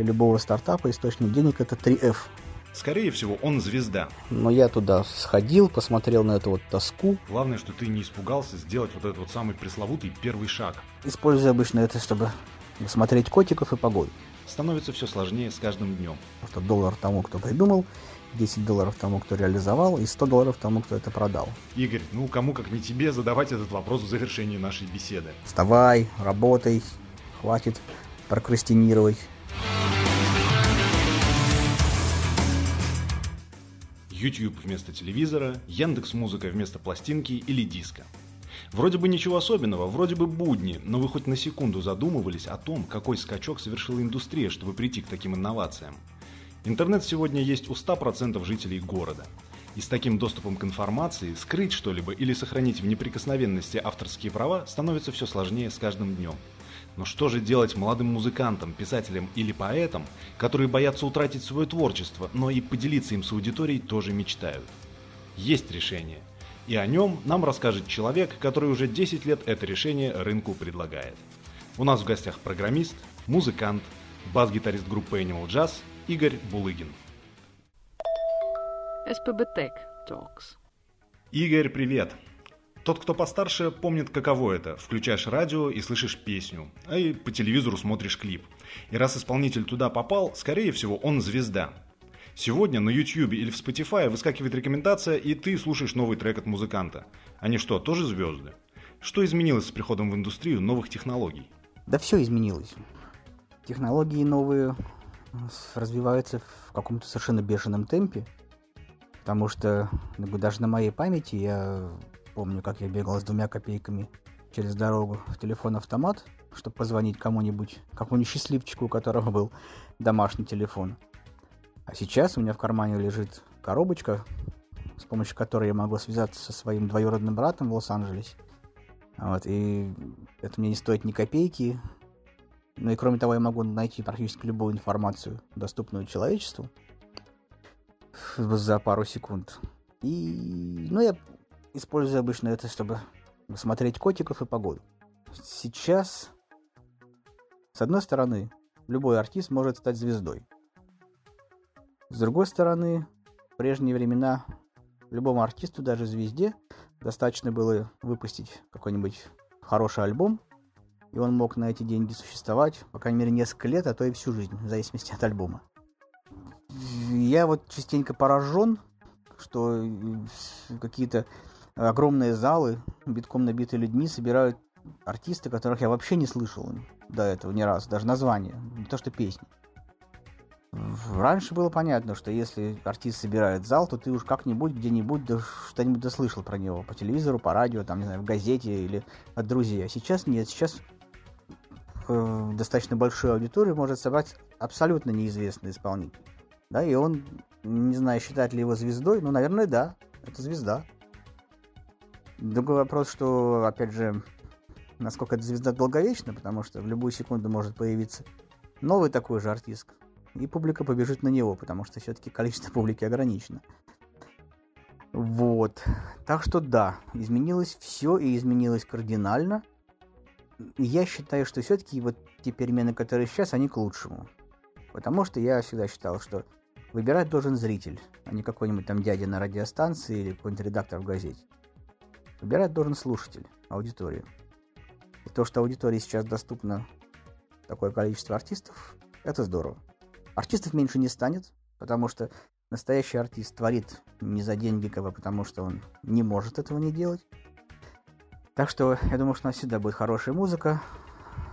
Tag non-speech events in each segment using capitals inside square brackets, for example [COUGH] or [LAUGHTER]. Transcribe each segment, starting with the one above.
Для любого стартапа источник денег это 3F. Скорее всего, он звезда. Но я туда сходил, посмотрел на эту вот тоску. Главное, что ты не испугался сделать вот этот вот самый пресловутый первый шаг. Использую обычно это, чтобы смотреть котиков и погоду. Становится все сложнее с каждым днем. Что доллар тому, кто придумал, 10 долларов тому, кто реализовал, и 100 долларов тому, кто это продал. Игорь, ну кому как не тебе задавать этот вопрос в завершении нашей беседы. Вставай, работай, хватит прокрастинировать. YouTube вместо телевизора, Яндекс Музыка вместо пластинки или диска. Вроде бы ничего особенного, вроде бы будни, но вы хоть на секунду задумывались о том, какой скачок совершила индустрия, чтобы прийти к таким инновациям. Интернет сегодня есть у 100% жителей города. И с таким доступом к информации скрыть что-либо или сохранить в неприкосновенности авторские права становится все сложнее с каждым днем. Но что же делать молодым музыкантам, писателям или поэтам, которые боятся утратить свое творчество, но и поделиться им с аудиторией тоже мечтают? Есть решение. И о нем нам расскажет человек, который уже 10 лет это решение рынку предлагает. У нас в гостях программист, музыкант, бас-гитарист группы Animal Jazz Игорь Булыгин. СПБ Tech Talks. Игорь, привет! Тот, кто постарше, помнит, каково это. Включаешь радио и слышишь песню, а и по телевизору смотришь клип. И раз исполнитель туда попал, скорее всего, он звезда. Сегодня на YouTube или в Spotify выскакивает рекомендация, и ты слушаешь новый трек от музыканта. Они что, тоже звезды? Что изменилось с приходом в индустрию новых технологий? Да все изменилось. Технологии новые развиваются в каком-то совершенно бешеном темпе. Потому что ну, даже на моей памяти я Помню, как я бегал с двумя копейками через дорогу в телефон-автомат, чтобы позвонить кому-нибудь, какому-нибудь счастливчику, у которого был домашний телефон. А сейчас у меня в кармане лежит коробочка, с помощью которой я могу связаться со своим двоюродным братом в Лос-Анджелесе. Вот, и это мне не стоит ни копейки. Ну и кроме того, я могу найти практически любую информацию, доступную человечеству, за пару секунд. И, ну, я использую обычно это, чтобы смотреть котиков и погоду. Сейчас, с одной стороны, любой артист может стать звездой. С другой стороны, в прежние времена любому артисту, даже звезде, достаточно было выпустить какой-нибудь хороший альбом, и он мог на эти деньги существовать, по крайней мере, несколько лет, а то и всю жизнь, в зависимости от альбома. Я вот частенько поражен, что какие-то огромные залы, битком набитые людьми, собирают артисты, которых я вообще не слышал до этого ни разу, даже названия, не то что песни. Раньше было понятно, что если артист собирает зал, то ты уж как-нибудь, где-нибудь да, что-нибудь дослышал про него по телевизору, по радио, там, не знаю, в газете или от друзей. А сейчас нет, сейчас э, достаточно большую аудиторию может собрать абсолютно неизвестный исполнитель. Да, и он, не знаю, считать ли его звездой, ну, наверное, да, это звезда. Другой вопрос, что, опять же, насколько эта звезда долговечна, потому что в любую секунду может появиться новый такой же артист, и публика побежит на него, потому что все-таки количество [LAUGHS] публики ограничено. Вот. Так что да, изменилось все и изменилось кардинально. Я считаю, что все-таки вот те перемены, которые сейчас, они к лучшему. Потому что я всегда считал, что выбирать должен зритель, а не какой-нибудь там дядя на радиостанции или какой-нибудь редактор в газете. Выбирать должен слушатель, аудиторию. И то, что аудитории сейчас доступно такое количество артистов, это здорово. Артистов меньше не станет, потому что настоящий артист творит не за деньги, как бы, потому что он не может этого не делать. Так что я думаю, что у нас всегда будет хорошая музыка,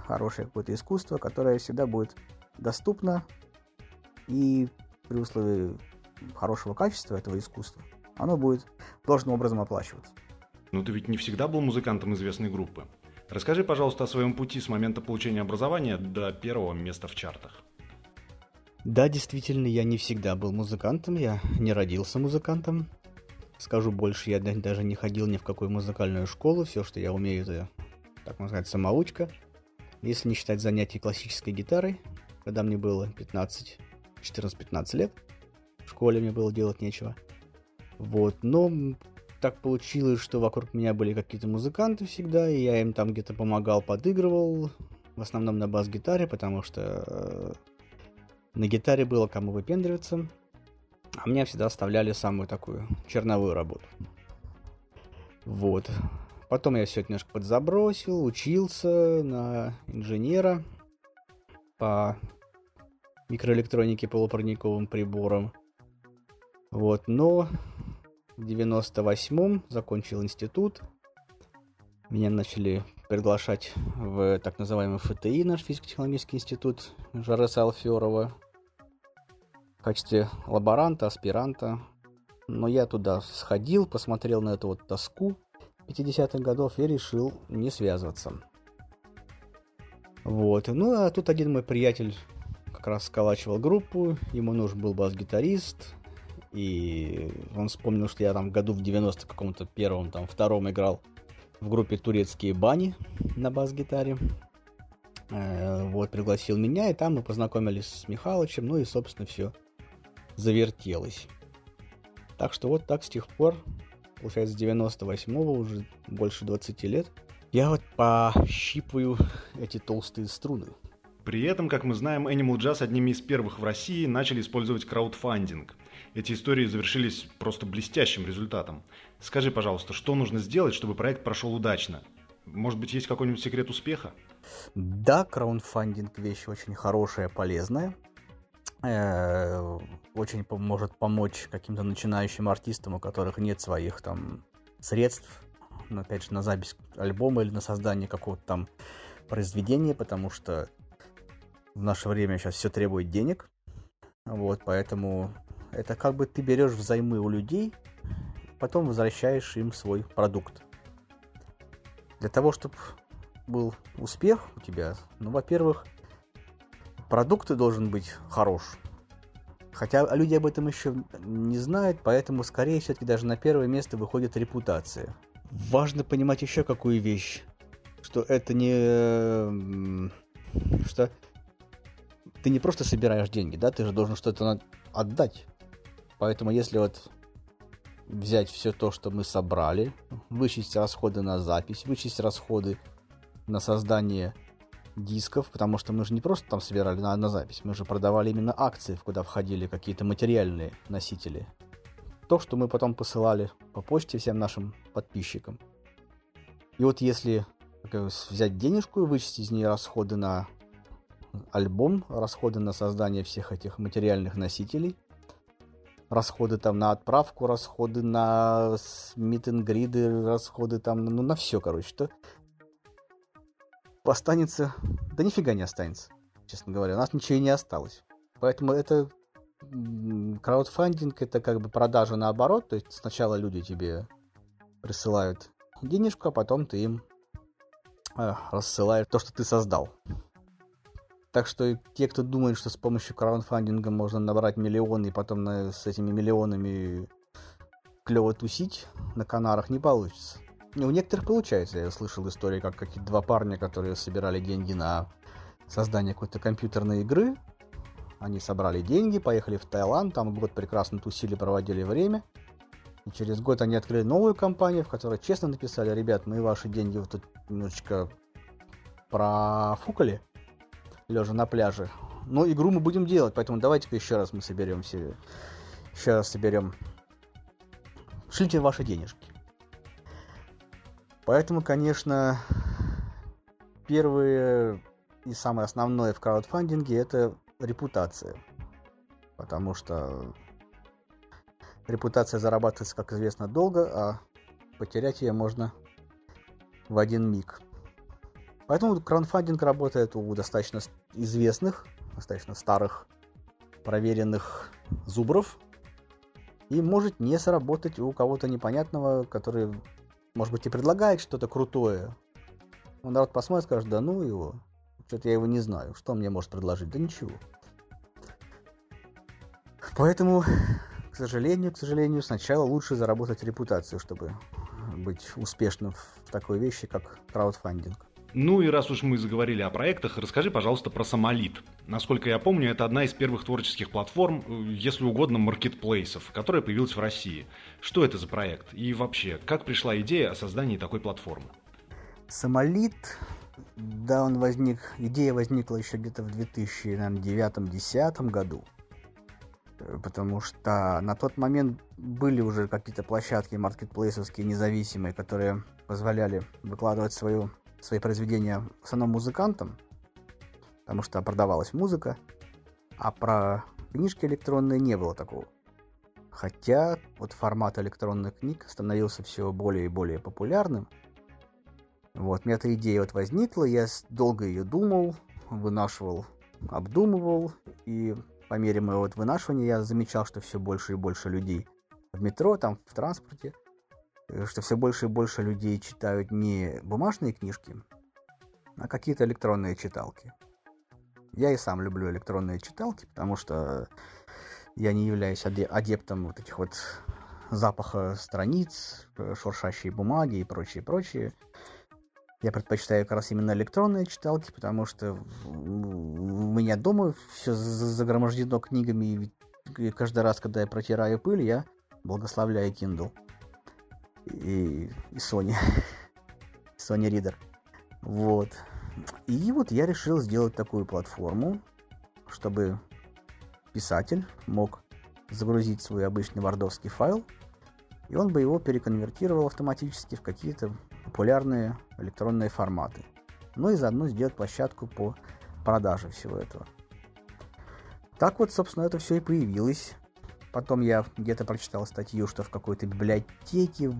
хорошее какое-то искусство, которое всегда будет доступно и при условии хорошего качества этого искусства оно будет должным образом оплачиваться. Но ты ведь не всегда был музыкантом известной группы. Расскажи, пожалуйста, о своем пути с момента получения образования до первого места в чартах. Да, действительно, я не всегда был музыкантом, я не родился музыкантом. Скажу больше, я даже не ходил ни в какую музыкальную школу, все, что я умею, это, так можно сказать, самоучка. Если не считать занятий классической гитарой, когда мне было 15, 14-15 лет, в школе мне было делать нечего. Вот, но так получилось, что вокруг меня были какие-то музыканты всегда, и я им там где-то помогал, подыгрывал, в основном на бас-гитаре, потому что На гитаре было кому выпендриваться, а мне всегда оставляли самую такую черновую работу. Вот. Потом я все это немножко подзабросил, учился на инженера по микроэлектронике полупроводниковым приборам. Вот, но в 98-м закончил институт. Меня начали приглашать в так называемый ФТИ, наш физико-технологический институт Жареса Алферова, в качестве лаборанта, аспиранта. Но я туда сходил, посмотрел на эту вот тоску 50-х годов и решил не связываться. Вот. Ну, а тут один мой приятель как раз сколачивал группу, ему нужен был бас-гитарист, и он вспомнил, что я там году в 90 каком-то первом, там, втором играл в группе «Турецкие бани» на бас-гитаре. Э, вот, пригласил меня, и там мы познакомились с Михалычем, ну и, собственно, все завертелось. Так что вот так с тех пор, получается, с 98-го, уже больше 20 лет, я вот пощипываю эти толстые струны. При этом, как мы знаем, Animal Jazz одними из первых в России начали использовать краудфандинг. Эти истории завершились просто блестящим результатом. Скажи, пожалуйста, что нужно сделать, чтобы проект прошел удачно? Может быть, есть какой-нибудь секрет успеха? Да, краудфандинг вещь очень хорошая, полезная. Э, очень может помочь каким-то начинающим артистам, у которых нет своих там средств, ну, опять же, на запись альбома или на создание какого-то там произведения, потому что в наше время сейчас все требует денег. Вот, поэтому это как бы ты берешь взаймы у людей, потом возвращаешь им свой продукт. Для того, чтобы был успех у тебя, ну, во-первых, продукт должен быть хорош. Хотя люди об этом еще не знают, поэтому, скорее все-таки, даже на первое место выходит репутация. Важно понимать еще какую вещь, что это не... что ты не просто собираешь деньги, да, ты же должен что-то отдать. Поэтому если вот взять все то, что мы собрали, вычесть расходы на запись, вычесть расходы на создание дисков, потому что мы же не просто там собирали на, на запись, мы же продавали именно акции, куда входили какие-то материальные носители. То, что мы потом посылали по почте всем нашим подписчикам. И вот если взять денежку и вычесть из нее расходы на альбом, расходы на создание всех этих материальных носителей, расходы там на отправку, расходы на митингриды, расходы там, ну, на все, короче, то останется, да нифига не останется, честно говоря, у нас ничего и не осталось. Поэтому это краудфандинг, это как бы продажа наоборот, то есть сначала люди тебе присылают денежку, а потом ты им э, рассылаешь то, что ты создал. Так что те, кто думает, что с помощью краудфандинга можно набрать миллионы и потом на, с этими миллионами клево тусить на Канарах, не получится. Не, у некоторых получается. Я слышал истории, как какие-то два парня, которые собирали деньги на создание какой-то компьютерной игры. Они собрали деньги, поехали в Таиланд, там год прекрасно тусили, проводили время. И через год они открыли новую компанию, в которой честно написали, ребят, мы ваши деньги вот тут немножечко профукали лежа на пляже. Но игру мы будем делать, поэтому давайте-ка еще раз мы соберем все. Еще раз соберем. Шлите ваши денежки. Поэтому, конечно, первое и самое основное в краудфандинге это репутация. Потому что репутация зарабатывается, как известно, долго, а потерять ее можно в один миг. Поэтому краудфандинг работает у достаточно известных, достаточно старых, проверенных зубров. И может не сработать у кого-то непонятного, который, может быть, и предлагает что-то крутое. Он народ посмотрит, скажет, да ну его, что-то я его не знаю, что он мне может предложить, да ничего. Поэтому, к сожалению, к сожалению, сначала лучше заработать репутацию, чтобы быть успешным в такой вещи, как краудфандинг. Ну и раз уж мы заговорили о проектах, расскажи, пожалуйста, про Самолит. Насколько я помню, это одна из первых творческих платформ, э, если угодно, маркетплейсов, которая появилась в России. Что это за проект? И вообще, как пришла идея о создании такой платформы? Самолит Да, он возник, идея возникла еще где-то в 2009-2010 году. Э, потому что на тот момент были уже какие-то площадки маркетплейсовские независимые, которые позволяли выкладывать свою, свои произведения в основном музыкантам, потому что продавалась музыка, а про книжки электронные не было такого. Хотя вот формат электронных книг становился все более и более популярным. Вот, у меня эта идея вот возникла, я долго ее думал, вынашивал, обдумывал, и по мере моего вот вынашивания я замечал, что все больше и больше людей в метро, там в транспорте, что все больше и больше людей читают не бумажные книжки, а какие-то электронные читалки. Я и сам люблю электронные читалки, потому что я не являюсь адептом вот этих вот запаха страниц, э, шуршащей бумаги и прочее, прочее. Я предпочитаю как раз именно электронные читалки, потому что у меня дома все загромождено книгами, и каждый раз, когда я протираю пыль, я благословляю Kindle и, и Sony, [LAUGHS] Sony Reader. Вот. И вот я решил сделать такую платформу, чтобы писатель мог загрузить свой обычный вардовский файл, и он бы его переконвертировал автоматически в какие-то популярные электронные форматы. Ну и заодно сделать площадку по продаже всего этого. Так вот, собственно, это все и появилось. Потом я где-то прочитал статью, что в какой-то библиотеке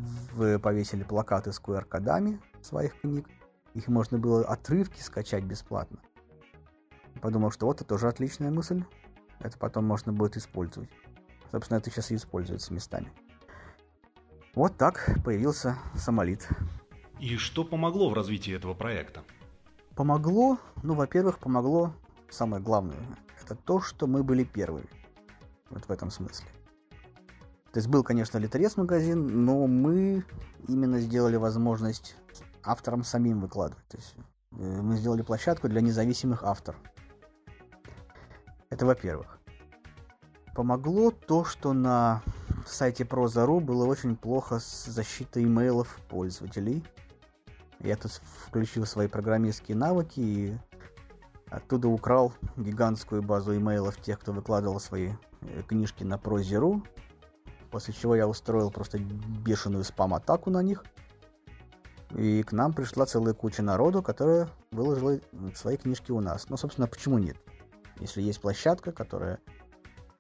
повесили плакаты с QR-кодами своих книг. Их можно было отрывки скачать бесплатно. Подумал, что вот это тоже отличная мысль. Это потом можно будет использовать. Собственно, это сейчас и используется местами. Вот так появился самолит. И что помогло в развитии этого проекта? Помогло, ну, во-первых, помогло самое главное. Это то, что мы были первыми. Вот в этом смысле. То есть был, конечно, литерес-магазин, но мы именно сделали возможность авторам самим выкладывать. То есть э, мы сделали площадку для независимых авторов. Это во-первых. Помогло то, что на сайте Prozа.ru было очень плохо с защитой имейлов пользователей. Я тут включил свои программистские навыки и оттуда украл гигантскую базу имейлов тех, кто выкладывал свои э, книжки на Prozero, после чего я устроил просто бешеную спам-атаку на них. И к нам пришла целая куча народу, которая выложила свои книжки у нас. Но, собственно, почему нет? Если есть площадка, которая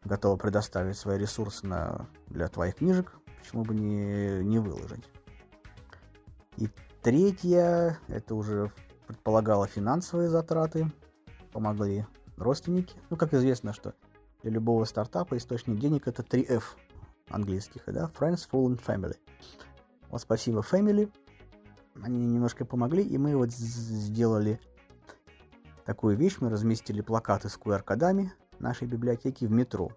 готова предоставить свои ресурсы на, для твоих книжек, почему бы не, не выложить? И Третье, это уже предполагало финансовые затраты, помогли родственники. Ну, как известно, что для любого стартапа источник денег это 3F английских, да, Friends, Full and Family. Вот спасибо Family, они немножко помогли, и мы вот сделали такую вещь, мы разместили плакаты с QR-кодами нашей библиотеки в метро.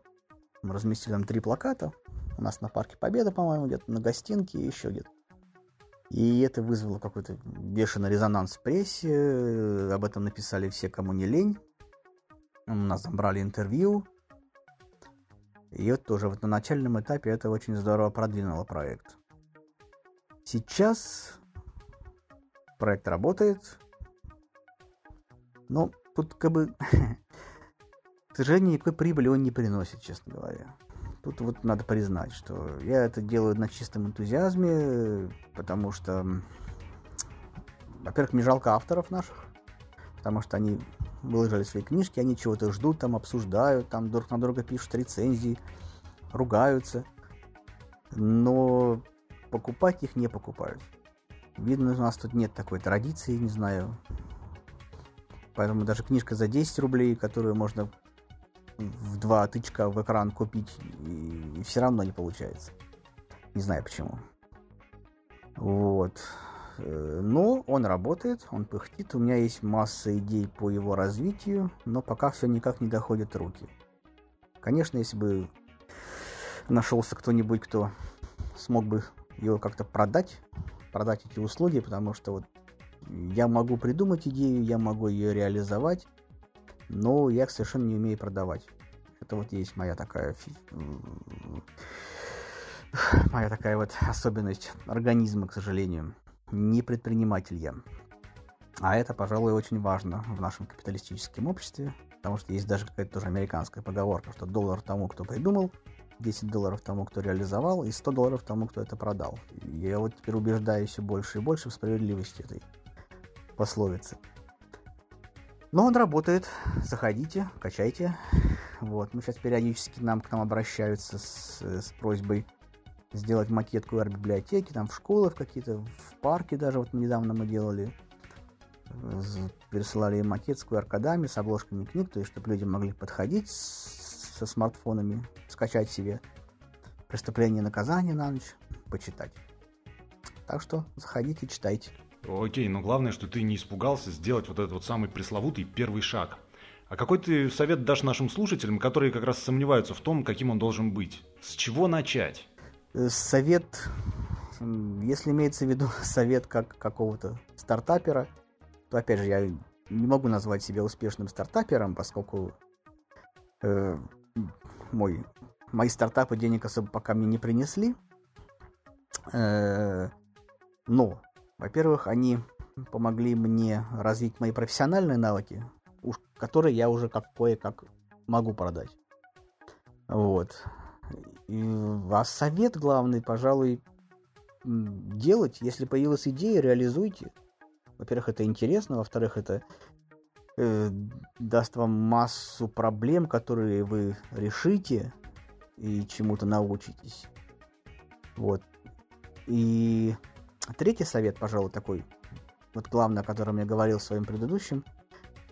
Мы разместили там три плаката, у нас на Парке Победы, по-моему, где-то на гостинке и еще где-то. И это вызвало какой-то бешеный резонанс в прессе. Об этом написали все, кому не лень. У нас там брали интервью. И вот тоже вот на начальном этапе это очень здорово продвинуло проект. Сейчас проект работает. Но тут как бы, [LAUGHS] к сожалению, никакой прибыли он не приносит, честно говоря. Тут вот надо признать, что я это делаю на чистом энтузиазме, потому что, во-первых, мне жалко авторов наших, потому что они выложили свои книжки, они чего-то ждут, там обсуждают, там друг на друга пишут рецензии, ругаются, но покупать их не покупают. Видно, у нас тут нет такой традиции, не знаю. Поэтому даже книжка за 10 рублей, которую можно в два тычка в экран купить, и, и все равно не получается. Не знаю почему. Вот. Э, но он работает, он пыхтит. У меня есть масса идей по его развитию, но пока все никак не доходит руки. Конечно, если бы нашелся кто-нибудь, кто смог бы его как-то продать, продать эти услуги, потому что вот я могу придумать идею, я могу ее реализовать, но я их совершенно не умею продавать. Это вот есть моя такая моя такая вот особенность организма, к сожалению. Не предприниматель я. А это, пожалуй, очень важно в нашем капиталистическом обществе, потому что есть даже какая-то тоже американская поговорка, что доллар тому, кто придумал, 10 долларов тому, кто реализовал, и 100 долларов тому, кто это продал. Я вот теперь убеждаюсь все больше и больше в справедливости этой пословицы. Но он работает, заходите, качайте. Вот, мы сейчас периодически нам к нам обращаются с, с просьбой сделать макет QR-библиотеки, там в школы в какие-то, в парке даже, вот недавно мы делали, пересылали макет с QR-кодами, с обложками книг, то есть, чтобы люди могли подходить с, со смартфонами, скачать себе «Преступление и наказание» на ночь, почитать. Так что заходите, читайте. Окей, но главное, что ты не испугался сделать вот этот вот самый пресловутый первый шаг. А какой ты совет дашь нашим слушателям, которые как раз сомневаются в том, каким он должен быть? С чего начать? Э, совет, если имеется в виду [LAUGHS] совет как какого-то стартапера, то опять же я не могу назвать себя успешным стартапером, поскольку э, мой, мои стартапы денег особо пока мне не принесли. Э, но, во-первых, они помогли мне развить мои профессиональные навыки, которые я уже как кое-как могу продать. Вот. И, а совет главный, пожалуй, делать, если появилась идея, реализуйте. Во-первых, это интересно, во-вторых, это э, даст вам массу проблем, которые вы решите и чему-то научитесь. Вот. И третий совет, пожалуй, такой, вот главный, о котором я говорил в своем предыдущем,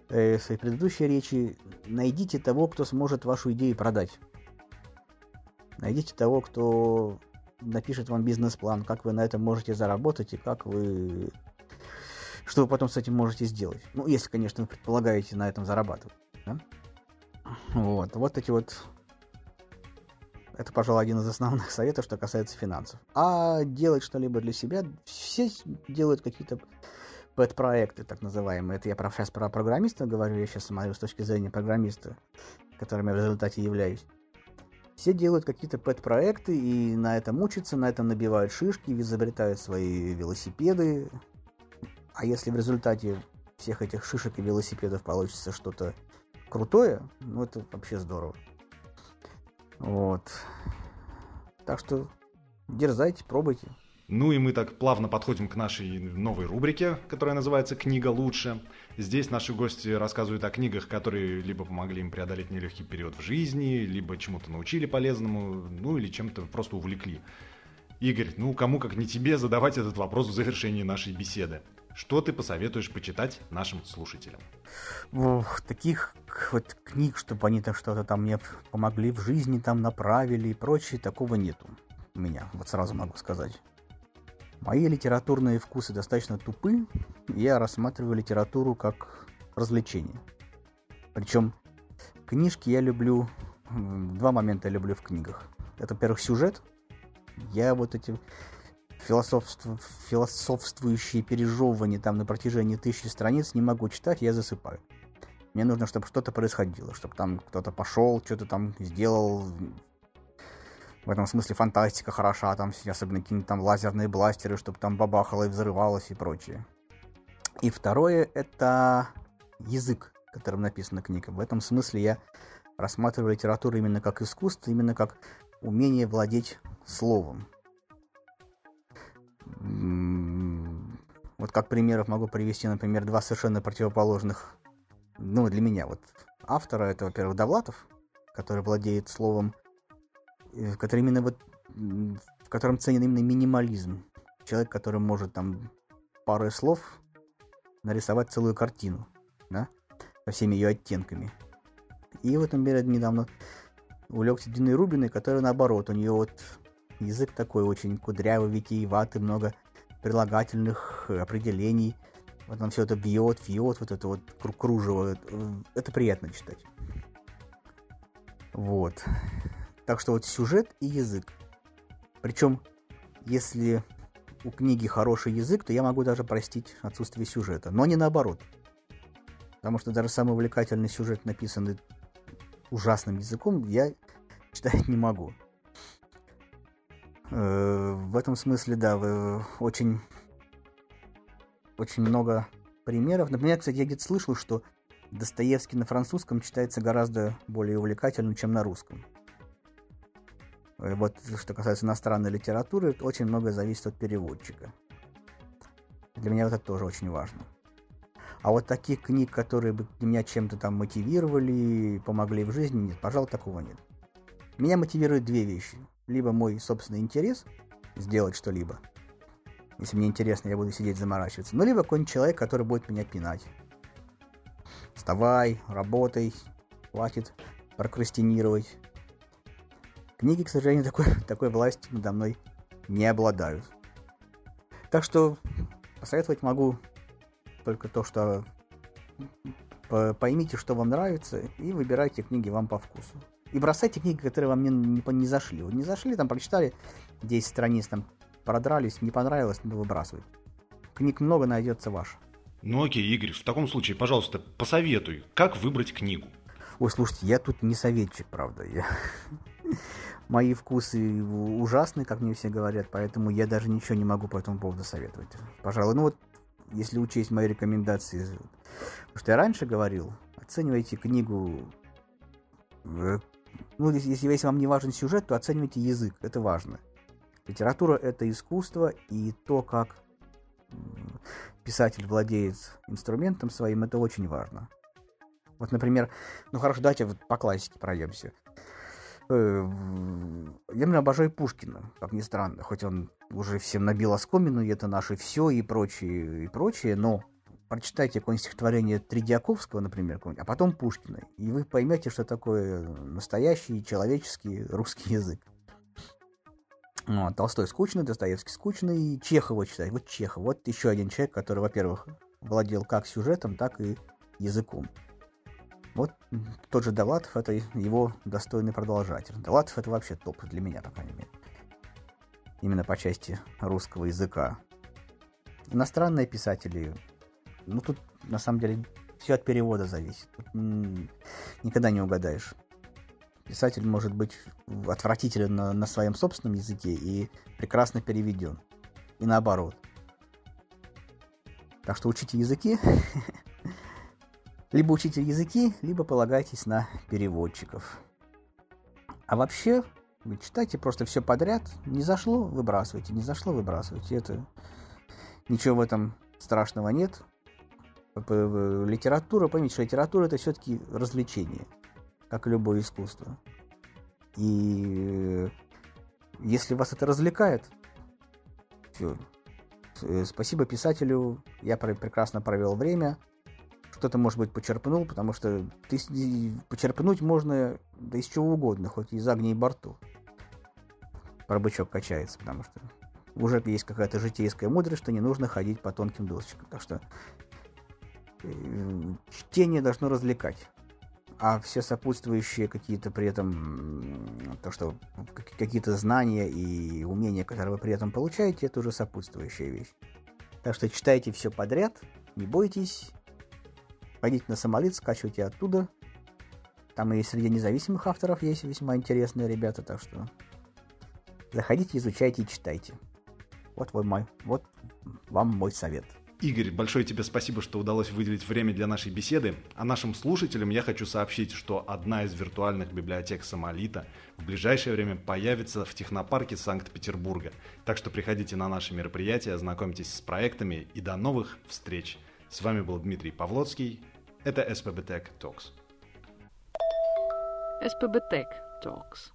э, в своей предыдущей речи, найдите того, кто сможет вашу идею продать. Найдите того, кто напишет вам бизнес-план, как вы на этом можете заработать и как вы... Что вы потом с этим можете сделать. Ну, если, конечно, вы предполагаете на этом зарабатывать. Да? Вот. Вот эти вот... Это, пожалуй, один из основных советов, что касается финансов. А делать что-либо для себя, все делают какие-то пэт-проекты, так называемые. Это я про, сейчас про программиста говорю, я сейчас смотрю с точки зрения программиста, которым я в результате являюсь. Все делают какие-то пэт-проекты и на этом учатся, на этом набивают шишки, изобретают свои велосипеды. А если в результате всех этих шишек и велосипедов получится что-то крутое, ну это вообще здорово. Вот. Так что дерзайте, пробуйте. Ну и мы так плавно подходим к нашей новой рубрике, которая называется «Книга лучше». Здесь наши гости рассказывают о книгах, которые либо помогли им преодолеть нелегкий период в жизни, либо чему-то научили полезному, ну или чем-то просто увлекли. Игорь, ну кому как не тебе задавать этот вопрос в завершении нашей беседы. Что ты посоветуешь почитать нашим слушателям? Ох, таких вот книг, чтобы они там что-то там мне помогли в жизни, там направили и прочее, такого нету у меня, вот сразу могу сказать. Мои литературные вкусы достаточно тупы, я рассматриваю литературу как развлечение. Причем книжки я люблю, два момента я люблю в книгах. Это, во-первых, сюжет. Я вот эти философств... философствующие пережевывания там на протяжении тысячи страниц не могу читать, я засыпаю. Мне нужно, чтобы что-то происходило, чтобы там кто-то пошел, что-то там сделал, в этом смысле фантастика хороша, там особенно какие-нибудь там лазерные бластеры, чтобы там бабахало и взрывалось и прочее. И второе — это язык, которым написана книга. В этом смысле я рассматриваю литературу именно как искусство, именно как умение владеть словом. Вот как примеров могу привести, например, два совершенно противоположных, ну, для меня, вот автора, это, во-первых, Довлатов, который владеет словом в котором именно вот в котором ценен именно минимализм. Человек, который может там парой слов нарисовать целую картину, да, со всеми ее оттенками. И вот, например, недавно увлекся Диной Рубиной, которая наоборот, у нее вот язык такой очень кудрявый, витиеватый, много прилагательных определений. Вот он все это бьет, вьет, вот это вот кружево. Это приятно читать. Вот. Так что вот сюжет и язык. Причем, если у книги хороший язык, то я могу даже простить отсутствие сюжета. Но не наоборот. Потому что даже самый увлекательный сюжет, написанный ужасным языком, я читать [LAUGHS] не могу. Э, в этом смысле, да, вы очень, очень много примеров. Например, кстати, я где-то слышал, что Достоевский на французском читается гораздо более увлекательно, чем на русском. Э, вот что касается иностранной литературы, очень многое зависит от переводчика. Для меня это тоже очень важно. А вот таких книг, которые бы меня чем-то там мотивировали, помогли в жизни, нет, пожалуй, такого нет. Меня мотивируют две вещи. Либо мой собственный интерес сделать что-либо. Если мне интересно, я буду сидеть заморачиваться. Ну, либо какой-нибудь человек, который будет меня пинать. Вставай, работай, хватит прокрастинировать. Книги, к сожалению, [LAUGHS] такой, такой властью надо мной не обладают. Так что посоветовать могу только то, что поймите, что вам нравится, и выбирайте книги вам по вкусу. И бросайте книги, которые вам не, не, не зашли. Вот не зашли, там прочитали 10 страниц, там продрались, не понравилось, надо выбрасывать. Книг много, найдется ваш. Ну окей, Игорь, в таком случае, пожалуйста, посоветуй, как выбрать книгу. Ой, слушайте, я тут не советчик, правда. Я... [LAUGHS] Мои вкусы ужасны, как мне все говорят, поэтому я даже ничего не могу по этому поводу советовать. Пожалуй, ну вот, если учесть мои рекомендации, потому что я раньше говорил, оценивайте книгу э, ну, если, если вам не важен сюжет, то оценивайте язык, это важно. Литература — это искусство, и то, как писатель владеет инструментом своим, это очень важно. Вот, например, ну хорошо, давайте вот по классике пройдемся. Э, я, например, обожаю Пушкина, как ни странно, хоть он уже всем набил оскомину, и это наше все и прочее, и прочее, но прочитайте какое-нибудь стихотворение Тридиаковского, например, а потом Пушкина, и вы поймете, что такое настоящий человеческий русский [LAUGHS] язык. Ну, Толстой скучный, Достоевский скучный, Чехова читать. Вот Чехов, вот еще один человек, который, во-первых, владел как сюжетом, так и языком. Вот тот же Давлатов, это его достойный продолжатель. Давлатов это вообще топ для меня, по крайней мере. Именно по части русского языка. Иностранные писатели, ну тут на самом деле все от перевода зависит. Тут никогда не угадаешь. Писатель может быть отвратителен на, на своем собственном языке и прекрасно переведен. И наоборот. Так что учите языки. [LAUGHS] Либо учите языки, либо полагайтесь на переводчиков. А вообще, вы читайте просто все подряд. Не зашло, выбрасывайте. Не зашло, выбрасывайте. Это ничего в этом страшного нет. Литература, поймите, что литература это все-таки развлечение как и любое искусство. И если вас это развлекает, все. Э, спасибо писателю, я прекрасно провел время. Что-то, может быть, почерпнул, потому что ты, почерпнуть можно да из чего угодно, хоть из огней борту. Про качается, потому что уже есть какая-то житейская мудрость, что не нужно ходить по тонким досочкам. Так что э, чтение должно развлекать а все сопутствующие какие-то при этом, то, что какие-то знания и умения, которые вы при этом получаете, это уже сопутствующая вещь. Так что читайте все подряд, не бойтесь, пойдите на самолет, скачивайте оттуда. Там и среди независимых авторов есть весьма интересные ребята, так что заходите, изучайте и читайте. Вот, мой, вот вам мой совет. Игорь, большое тебе спасибо, что удалось выделить время для нашей беседы. А нашим слушателям я хочу сообщить, что одна из виртуальных библиотек Самолита в ближайшее время появится в технопарке Санкт-Петербурга. Так что приходите на наши мероприятия, знакомьтесь с проектами и до новых встреч. С вами был Дмитрий Павлоцкий. Это Talks. SPB Tech Talks.